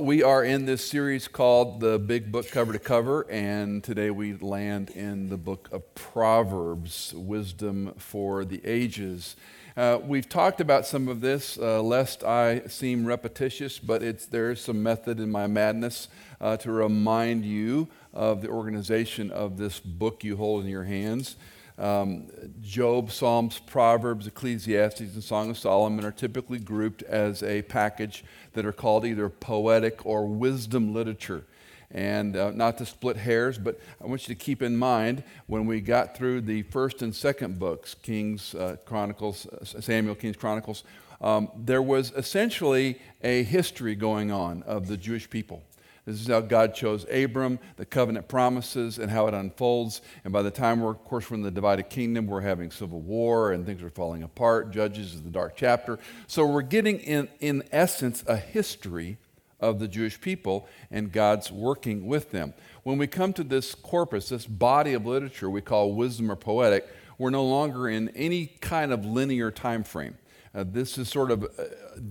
We are in this series called The Big Book Cover to Cover, and today we land in the book of Proverbs, Wisdom for the Ages. Uh, we've talked about some of this, uh, lest I seem repetitious, but it's, there is some method in my madness uh, to remind you of the organization of this book you hold in your hands. Um, Job, Psalms, Proverbs, Ecclesiastes, and Song of Solomon are typically grouped as a package that are called either poetic or wisdom literature. And uh, not to split hairs, but I want you to keep in mind when we got through the first and second books, Kings, uh, Chronicles, uh, Samuel, Kings, Chronicles, um, there was essentially a history going on of the Jewish people. This is how God chose Abram, the covenant promises, and how it unfolds. And by the time we're, of course, we're in the divided kingdom, we're having civil war and things are falling apart. Judges is the dark chapter. So we're getting, in, in essence, a history of the Jewish people and God's working with them. When we come to this corpus, this body of literature we call wisdom or poetic, we're no longer in any kind of linear time frame. Uh, this is sort of uh,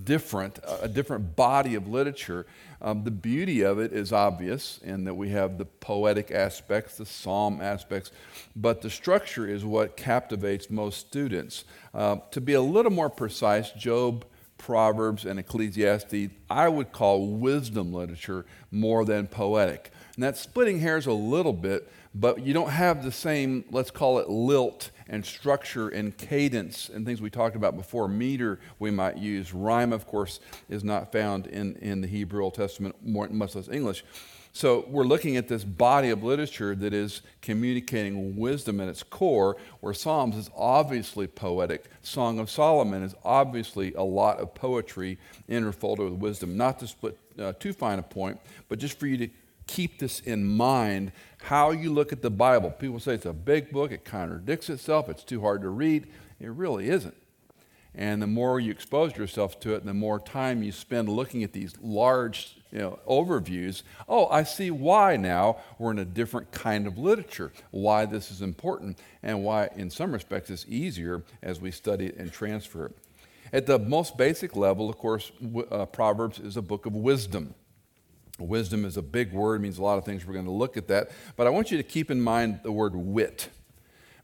different, a different body of literature. Um, the beauty of it is obvious in that we have the poetic aspects, the psalm aspects, but the structure is what captivates most students. Uh, to be a little more precise, Job, Proverbs, and Ecclesiastes, I would call wisdom literature more than poetic. And that's splitting hairs a little bit, but you don't have the same, let's call it lilt and structure and cadence and things we talked about before. Meter we might use. Rhyme, of course, is not found in, in the Hebrew Old Testament, much less English. So we're looking at this body of literature that is communicating wisdom at its core, where Psalms is obviously poetic. Song of Solomon is obviously a lot of poetry interfolded with wisdom. Not to split uh, too fine a point, but just for you to keep this in mind how you look at the Bible. People say it's a big book, it contradicts itself, it's too hard to read. It really isn't. And the more you expose yourself to it, the more time you spend looking at these large you know, overviews. Oh, I see why now we're in a different kind of literature, why this is important, and why, in some respects, it's easier as we study it and transfer it. At the most basic level, of course, uh, Proverbs is a book of wisdom. Wisdom is a big word, means a lot of things. We're going to look at that. But I want you to keep in mind the word wit,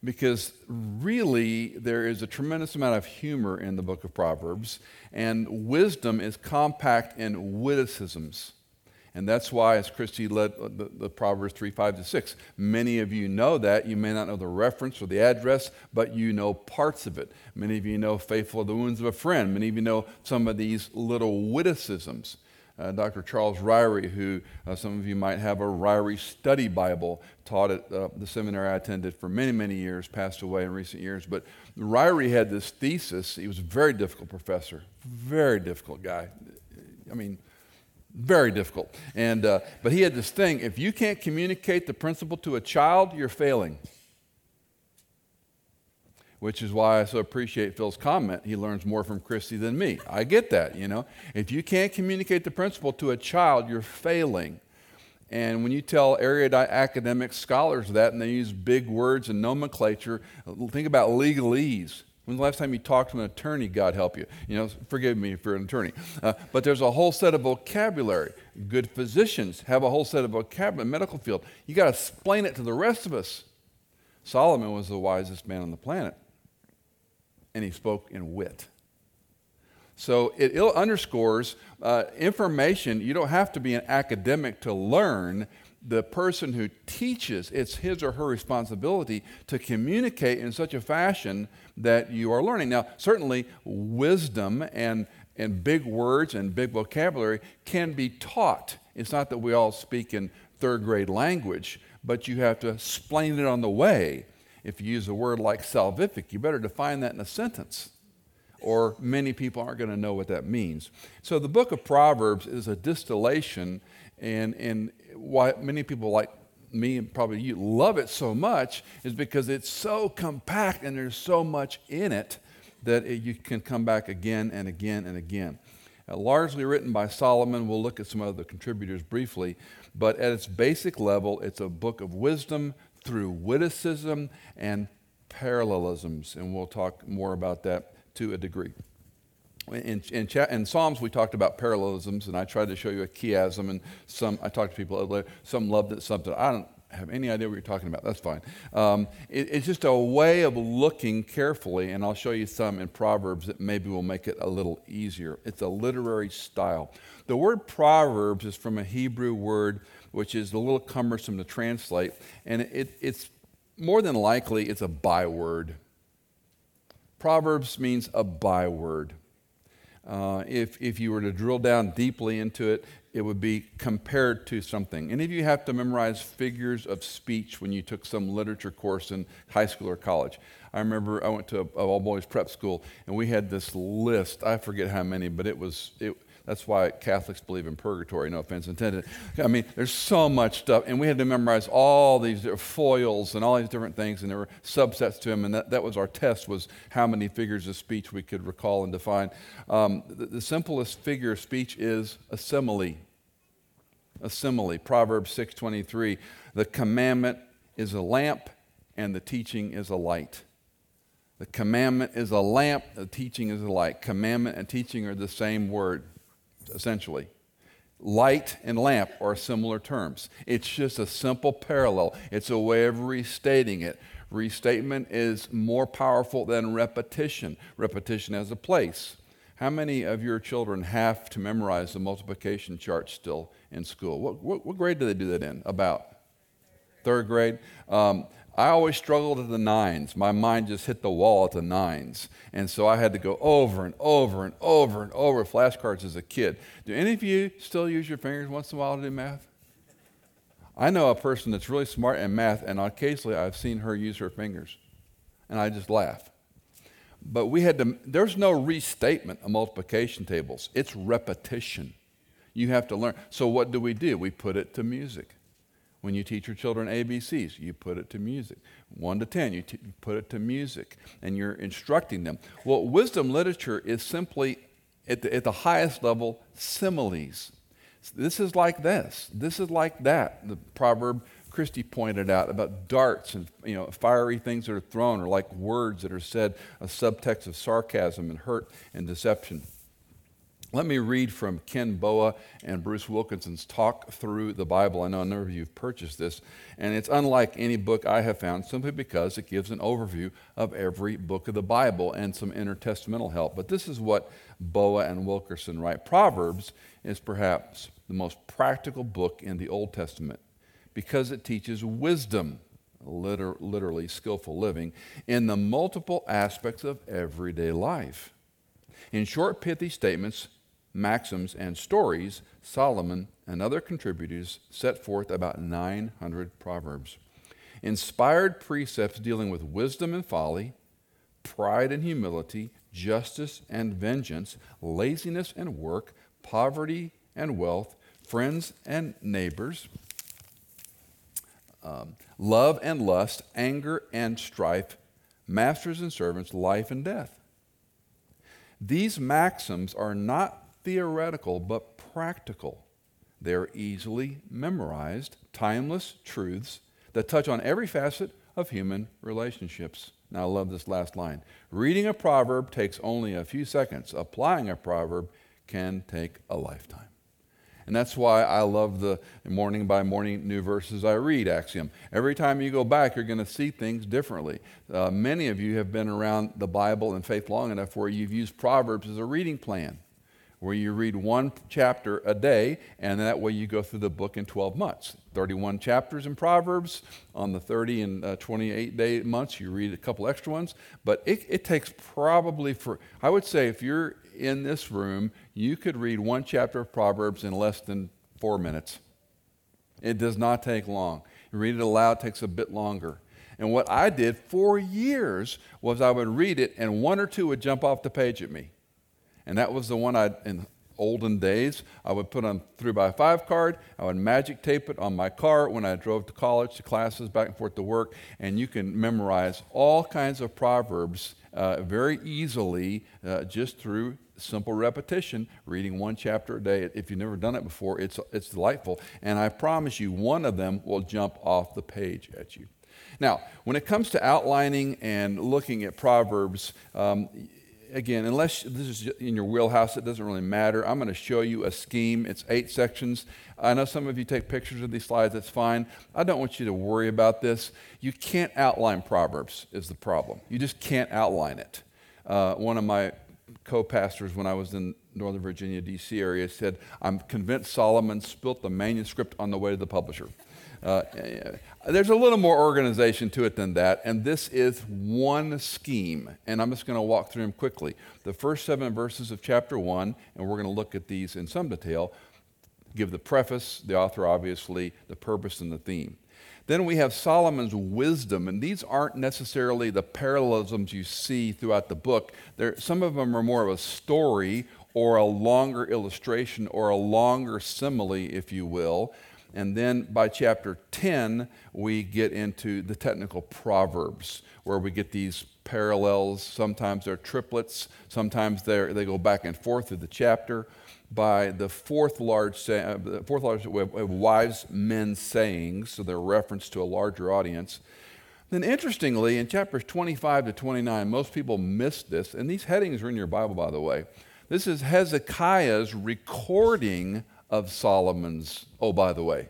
because really there is a tremendous amount of humor in the book of Proverbs, and wisdom is compact in witticisms. And that's why, as Christy led uh, the, the, Proverbs 3 5 to 6, many of you know that. You may not know the reference or the address, but you know parts of it. Many of you know faithful are the wounds of a friend. Many of you know some of these little witticisms uh, Dr. Charles Ryrie, who uh, some of you might have a Ryrie study Bible, taught at uh, the seminary I attended for many, many years, passed away in recent years. But Ryrie had this thesis. He was a very difficult professor, very difficult guy. I mean, very difficult. And, uh, but he had this thing if you can't communicate the principle to a child, you're failing which is why I so appreciate Phil's comment. He learns more from Christy than me. I get that, you know. If you can't communicate the principle to a child, you're failing. And when you tell erudite academic scholars that and they use big words and nomenclature, think about legalese. When's the last time you talked to an attorney, God help you? You know, forgive me if you're an attorney. Uh, but there's a whole set of vocabulary. Good physicians have a whole set of vocabulary, in the medical field. You got to explain it to the rest of us. Solomon was the wisest man on the planet and he spoke in wit. So it underscores uh, information. You don't have to be an academic to learn. The person who teaches, it's his or her responsibility to communicate in such a fashion that you are learning. Now, certainly, wisdom and, and big words and big vocabulary can be taught. It's not that we all speak in third grade language, but you have to explain it on the way if you use a word like salvific, you better define that in a sentence, or many people aren't going to know what that means. So the book of Proverbs is a distillation, and, and why many people like me and probably you love it so much is because it's so compact and there's so much in it that it, you can come back again and again and again. Uh, largely written by Solomon. We'll look at some other contributors briefly, but at its basic level, it's a book of wisdom, through witticism and parallelisms, and we'll talk more about that to a degree. in, in, in, Psalms, we talked about parallelisms, and I tried to show you a chiasm, and some I talked to people, some loved it, some I don't have any idea what you're talking about. That's fine. Um, it, it's just a way of looking carefully, and I'll show you some in Proverbs that maybe will make it a little easier. It's a literary style. The word Proverbs is from a Hebrew word which is a little cumbersome to translate, and it, it's more than likely it's a byword. Proverbs means a byword. Uh, if, if you were to drill down deeply into it, it would be compared to something. Any of you have to memorize figures of speech when you took some literature course in high school or college? I remember I went to an all boys prep school and we had this list. I forget how many, but it was, it, that's why Catholics believe in purgatory, no offense intended. I mean, there's so much stuff, and we had to memorize all these foils and all these different things, and there were subsets to them, and that, that was our test, was how many figures of speech we could recall and define. Um, the, the simplest figure of speech is a simile. A simile. Proverbs 6.23, the commandment is a lamp, and the teaching is a light. The commandment is a lamp, the teaching is a light. Commandment and teaching are the same word essentially. Light and lamp are similar terms. It's just a simple parallel, it's a way of restating it. Restatement is more powerful than repetition. Repetition has a place. How many of your children have to memorize the multiplication chart still in school? What, what, what grade do they do that in? About? Third grade? Um, I always struggled at the nines. My mind just hit the wall at the nines. And so I had to go over and over and over and over flashcards as a kid. Do any of you still use your fingers once in a while to do math? I know a person that's really smart in math, and occasionally I've seen her use her fingers. And I just laugh. But we had to, there's no restatement of multiplication tables, it's repetition. You have to learn. So what do we do? We put it to music. When you teach your children ABCs, you put it to music. 1 to 10, you, t- you put it to music, and you're instructing them. Well, wisdom literature is simply, at the, at the highest level, similes. This is like this. This is like that. The proverb Christy pointed out about darts and you know fiery things that are thrown, or like words that are said, a subtext of sarcasm and hurt and deception. Let me read from Ken Boa and Bruce Wilkinson's Talk Through the Bible. I know a number of you have purchased this, and it's unlike any book I have found simply because it gives an overview of every book of the Bible and some intertestamental help. But this is what Boa and Wilkinson write Proverbs is perhaps the most practical book in the Old Testament because it teaches wisdom, liter- literally skillful living, in the multiple aspects of everyday life. In short, pithy statements, maxims, and stories, Solomon and other contributors set forth about 900 proverbs. Inspired precepts dealing with wisdom and folly, pride and humility, justice and vengeance, laziness and work, poverty and wealth, friends and neighbors, um, love and lust, anger and strife, masters and servants, life and death. These maxims are not theoretical but practical. They're easily memorized, timeless truths that touch on every facet of human relationships. Now, I love this last line. Reading a proverb takes only a few seconds, applying a proverb can take a lifetime. And that's why I love the morning by morning new verses I read axiom. Every time you go back, you're going to see things differently. Uh, many of you have been around the Bible and faith long enough where you've used Proverbs as a reading plan where you read one chapter a day, and that way you go through the book in 12 months. 31 chapters in Proverbs. On the 30 and uh, 28 day months, you read a couple extra ones. But it, it takes probably for, I would say, if you're in this room, you could read one chapter of Proverbs in less than four minutes. It does not take long. Read it aloud, takes a bit longer. And what I did for years was I would read it, and one or two would jump off the page at me. And that was the one I, in olden days, I would put on three by five card. I would magic tape it on my car when I drove to college, to classes, back and forth to work. And you can memorize all kinds of proverbs uh, very easily uh, just through simple repetition, reading one chapter a day. If you've never done it before, it's, it's delightful. And I promise you, one of them will jump off the page at you. Now, when it comes to outlining and looking at Proverbs, um, again, unless this is in your wheelhouse, it doesn't really matter. I'm going to show you a scheme. It's eight sections. I know some of you take pictures of these slides, that's fine. I don't want you to worry about this. You can't outline Proverbs, is the problem. You just can't outline it. Uh, one of my co pastors, when I was in Northern Virginia, D.C. area, said, I'm convinced Solomon spilt the manuscript on the way to the publisher. Uh, there's a little more organization to it than that, and this is one scheme. And I'm just going to walk through them quickly. The first seven verses of chapter one, and we're going to look at these in some detail, give the preface, the author obviously, the purpose, and the theme. Then we have Solomon's wisdom, and these aren't necessarily the parallelisms you see throughout the book. Some of them are more of a story or a longer illustration or a longer simile, if you will. And then by chapter 10, we get into the technical proverbs, where we get these parallels. Sometimes they're triplets, sometimes they're, they go back and forth through the chapter. By the fourth large, uh, fourth large wise men sayings, so they're reference to a larger audience. Then, interestingly, in chapters 25 to 29, most people miss this, and these headings are in your Bible, by the way. This is Hezekiah's recording of Solomon's, oh, by the way.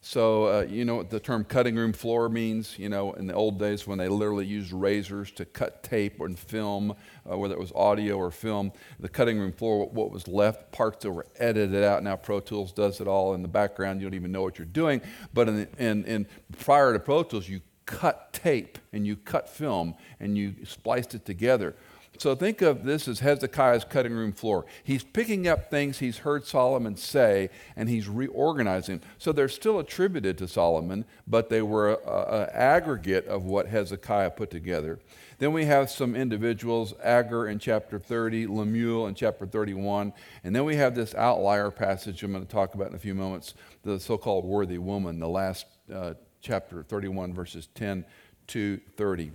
So, uh, you know what the term cutting room floor means? You know, in the old days when they literally used razors to cut tape and film, uh, whether it was audio or film, the cutting room floor, what was left, parts that were edited out. Now, Pro Tools does it all in the background. You don't even know what you're doing. But in, in, in prior to Pro Tools, you cut tape and you cut film and you spliced it together. So think of this as Hezekiah's cutting room floor. He's picking up things he's heard Solomon say and he's reorganizing. So they're still attributed to Solomon, but they were an aggregate of what Hezekiah put together. Then we have some individuals, Agur in chapter 30, Lemuel in chapter 31, and then we have this outlier passage I'm going to talk about in a few moments, the so called worthy woman, the last uh, chapter 31, verses 10 to 30.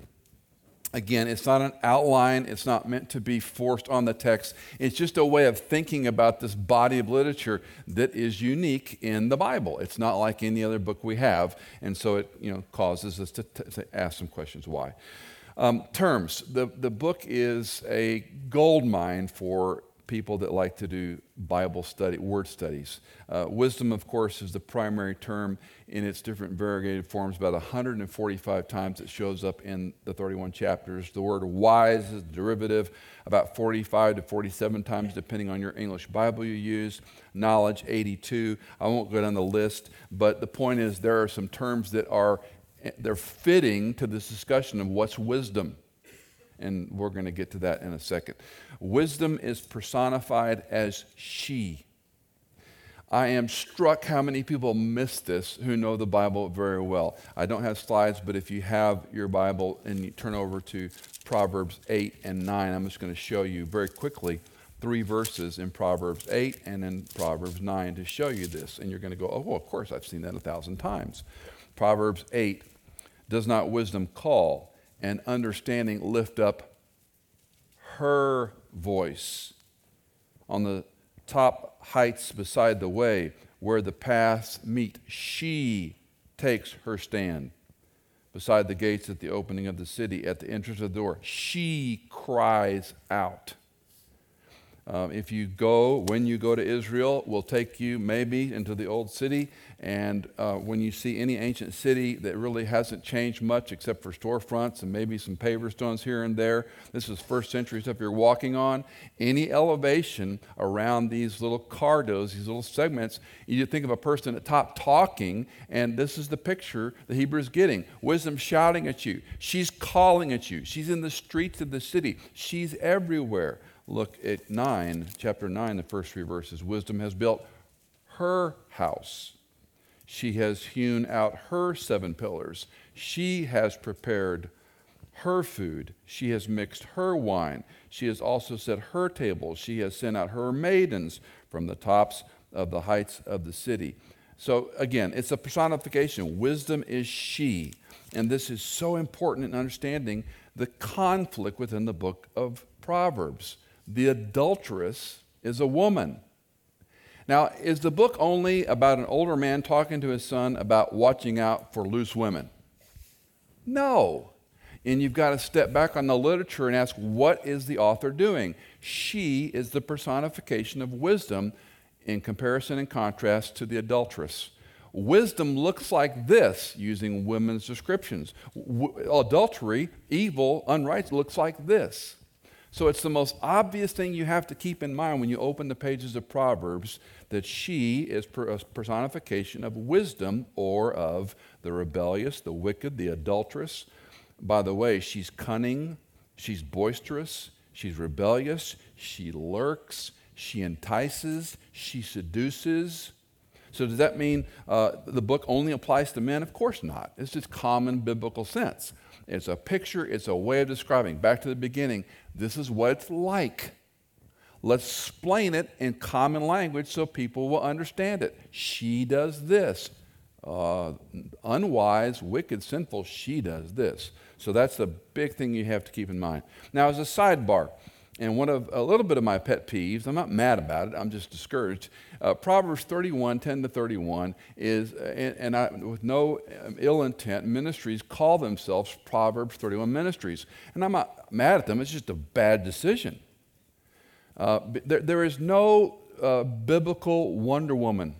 Again, it's not an outline, it's not meant to be forced on the text. It's just a way of thinking about this body of literature that is unique in the Bible. It's not like any other book we have, and so it you know, causes us to, t- to ask some questions why. Um, terms the, the book is a gold mine for people that like to do Bible study, word studies. Uh, wisdom, of course, is the primary term in its different variegated forms. About 145 times it shows up in the 31 chapters. The word wise is derivative about 45 to 47 times, depending on your English Bible you use. Knowledge, 82. I won't go down the list, but the point is there are some terms that are they're fitting to this discussion of what's wisdom and we're going to get to that in a second. Wisdom is personified as she. I am struck how many people miss this who know the Bible very well. I don't have slides, but if you have your Bible and you turn over to Proverbs 8 and 9, I'm just going to show you very quickly three verses in Proverbs 8 and in Proverbs 9 to show you this. And you're going to go, oh, well, of course, I've seen that a thousand times. Proverbs 8 Does not wisdom call? And understanding lift up her voice on the top heights beside the way where the paths meet. She takes her stand beside the gates at the opening of the city, at the entrance of the door. She cries out. Um, if you go, when you go to Israel, we'll take you maybe into the old city. And uh, when you see any ancient city that really hasn't changed much except for storefronts and maybe some paver stones here and there, this is first century stuff you're walking on. Any elevation around these little cardos, these little segments, you think of a person at top talking, and this is the picture the Hebrew is getting. Wisdom shouting at you. She's calling at you. She's in the streets of the city. She's everywhere look at 9, chapter 9, the first three verses. Wisdom has built her house. She has hewn out her seven pillars. She has prepared her food. She has mixed her wine. She has also set her tables. She has sent out her maidens from the tops of the heights of the city. So again, it's a personification. Wisdom is she. And this is so important in understanding the conflict within the book of Proverbs the adulteress is a woman. Now, is the book only about an older man talking to his son about watching out for loose women? No. And you've got to step back on the literature and ask, what is the author doing? She is the personification of wisdom in comparison and contrast to the adulteress. Wisdom looks like this using women's descriptions. W- adultery, evil, unrighteous looks like this. So it's the most obvious thing you have to keep in mind when you open the pages of Proverbs that she is a personification of wisdom or of the rebellious, the wicked, the adulteress. By the way, she's cunning, she's boisterous, she's rebellious, she lurks, she entices, she seduces. So, does that mean uh, the book only applies to men? Of course not. It's just common biblical sense. It's a picture, it's a way of describing. Back to the beginning, this is what it's like. Let's explain it in common language so people will understand it. She does this. Uh, unwise, wicked, sinful, she does this. So that's the big thing you have to keep in mind. Now, as a sidebar, and one of a little bit of my pet peeves, I'm not mad about it, I'm just discouraged. Uh, Proverbs 31, 10 to 31 is, uh, and, and I, with no um, ill intent, ministries call themselves Proverbs 31 ministries. And I'm not mad at them, it's just a bad decision. Uh, there, there is no uh, biblical Wonder Woman.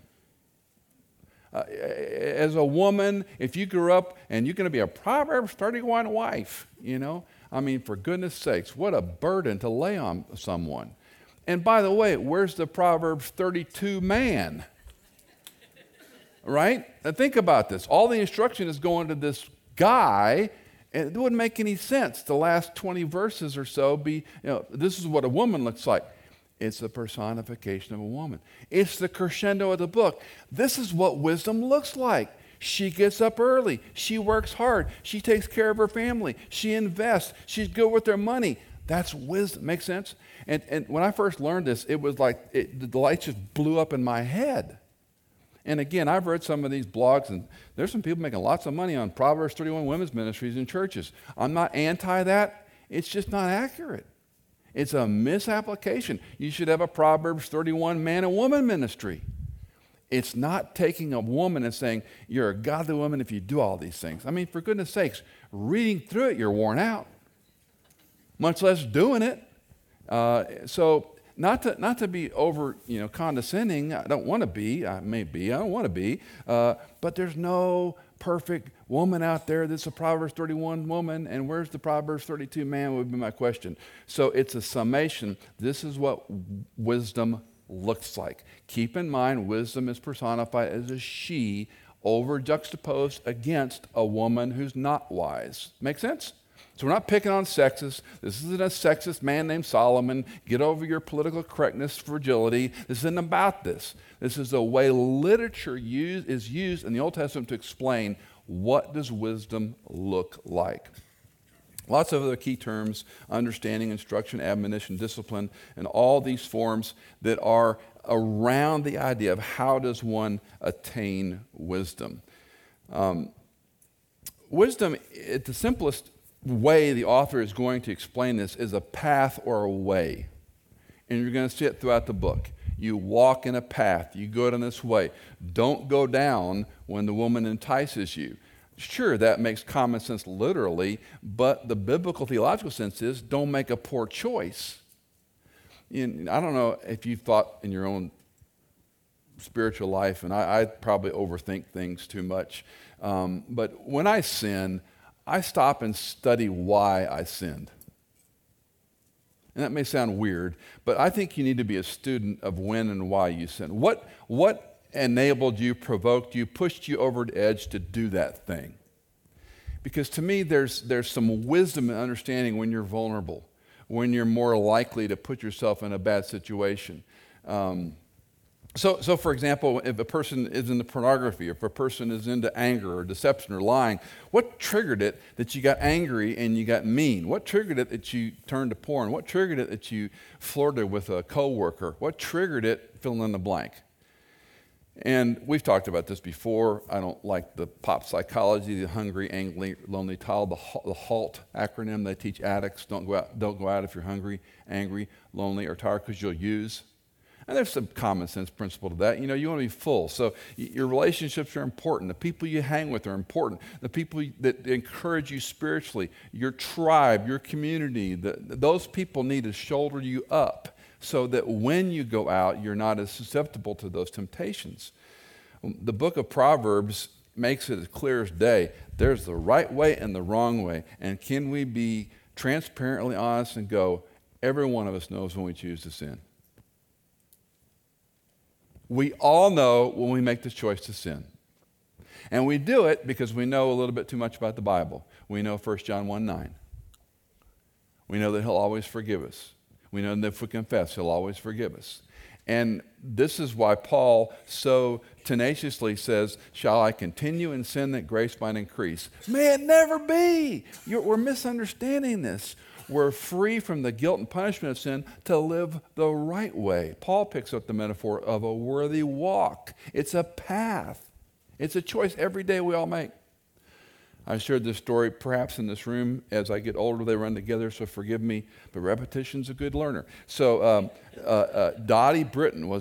Uh, as a woman, if you grew up and you're going to be a Proverbs 31 wife, you know, I mean, for goodness sakes, what a burden to lay on someone. And by the way, where's the Proverbs 32 man? right? Now think about this. All the instruction is going to this guy and it wouldn't make any sense. The last 20 verses or so be, you know, this is what a woman looks like. It's the personification of a woman. It's the crescendo of the book. This is what wisdom looks like. She gets up early. She works hard. She takes care of her family. She invests. She's good with her money. That's wisdom. Make sense? And, and when I first learned this, it was like it, the lights just blew up in my head. And again, I've read some of these blogs, and there's some people making lots of money on Proverbs 31 women's ministries in churches. I'm not anti that, it's just not accurate. It's a misapplication. You should have a Proverbs 31 man and woman ministry. It's not taking a woman and saying, You're a godly woman if you do all these things. I mean, for goodness sakes, reading through it, you're worn out, much less doing it. Uh, so not to, not to be over you know, condescending. I don't want to be. I may be. I don't want to be. Uh, but there's no perfect woman out there that's a Proverbs 31 woman. And where's the Proverbs 32 man would be my question. So it's a summation. This is what wisdom looks like. Keep in mind, wisdom is personified as a she over juxtaposed against a woman who's not wise. Make sense? So we're not picking on sexists. This isn't a sexist man named Solomon. Get over your political correctness, fragility. This isn't about this. This is the way literature use, is used in the Old Testament to explain what does wisdom look like. Lots of other key terms understanding, instruction, admonition, discipline, and all these forms that are around the idea of how does one attain wisdom. Um, wisdom, at the simplest way the author is going to explain this is a path or a way. And you're going to see it throughout the book. You walk in a path, you go down this way. Don't go down when the woman entices you. Sure, that makes common sense literally, but the biblical theological sense is don't make a poor choice. In, I don't know if you've thought in your own spiritual life, and I, I probably overthink things too much, um, but when I sin, I stop and study why I sinned. And that may sound weird, but I think you need to be a student of when and why you sin. What, what enabled you, provoked you, pushed you over the edge to do that thing? Because to me, there's, there's some wisdom and understanding when you're vulnerable, when you're more likely to put yourself in a bad situation. Um, so, so, for example, if a person is into pornography, if a person is into anger or deception or lying, what triggered it that you got angry and you got mean? What triggered it that you turned to porn? What triggered it that you flirted with a coworker? What triggered it? Fill in the blank. And we've talked about this before. I don't like the pop psychology, the hungry, angry, lonely, tired, the, the HALT acronym they teach addicts. Don't go out, don't go out if you're hungry, angry, lonely, or tired because you'll use. And there's some common sense principle to that. You know, you want to be full. So your relationships are important. The people you hang with are important. The people that encourage you spiritually, your tribe, your community, the, those people need to shoulder you up so that when you go out, you're not as susceptible to those temptations. The book of Proverbs makes it as clear as day. There's the right way and the wrong way. And can we be transparently honest and go, every one of us knows when we choose to sin? We all know when we make the choice to sin. And we do it because we know a little bit too much about the Bible. We know 1 John 1 9. We know that He'll always forgive us. We know that if we confess, He'll always forgive us. And this is why Paul so tenaciously says, Shall I continue in sin that grace might increase? May it never be. You're, we're misunderstanding this. We're free from the guilt and punishment of sin to live the right way. Paul picks up the metaphor of a worthy walk. It's a path, it's a choice every day we all make. I shared this story perhaps in this room. As I get older, they run together, so forgive me, but repetition's a good learner. So, um, uh, uh, Dottie Britton was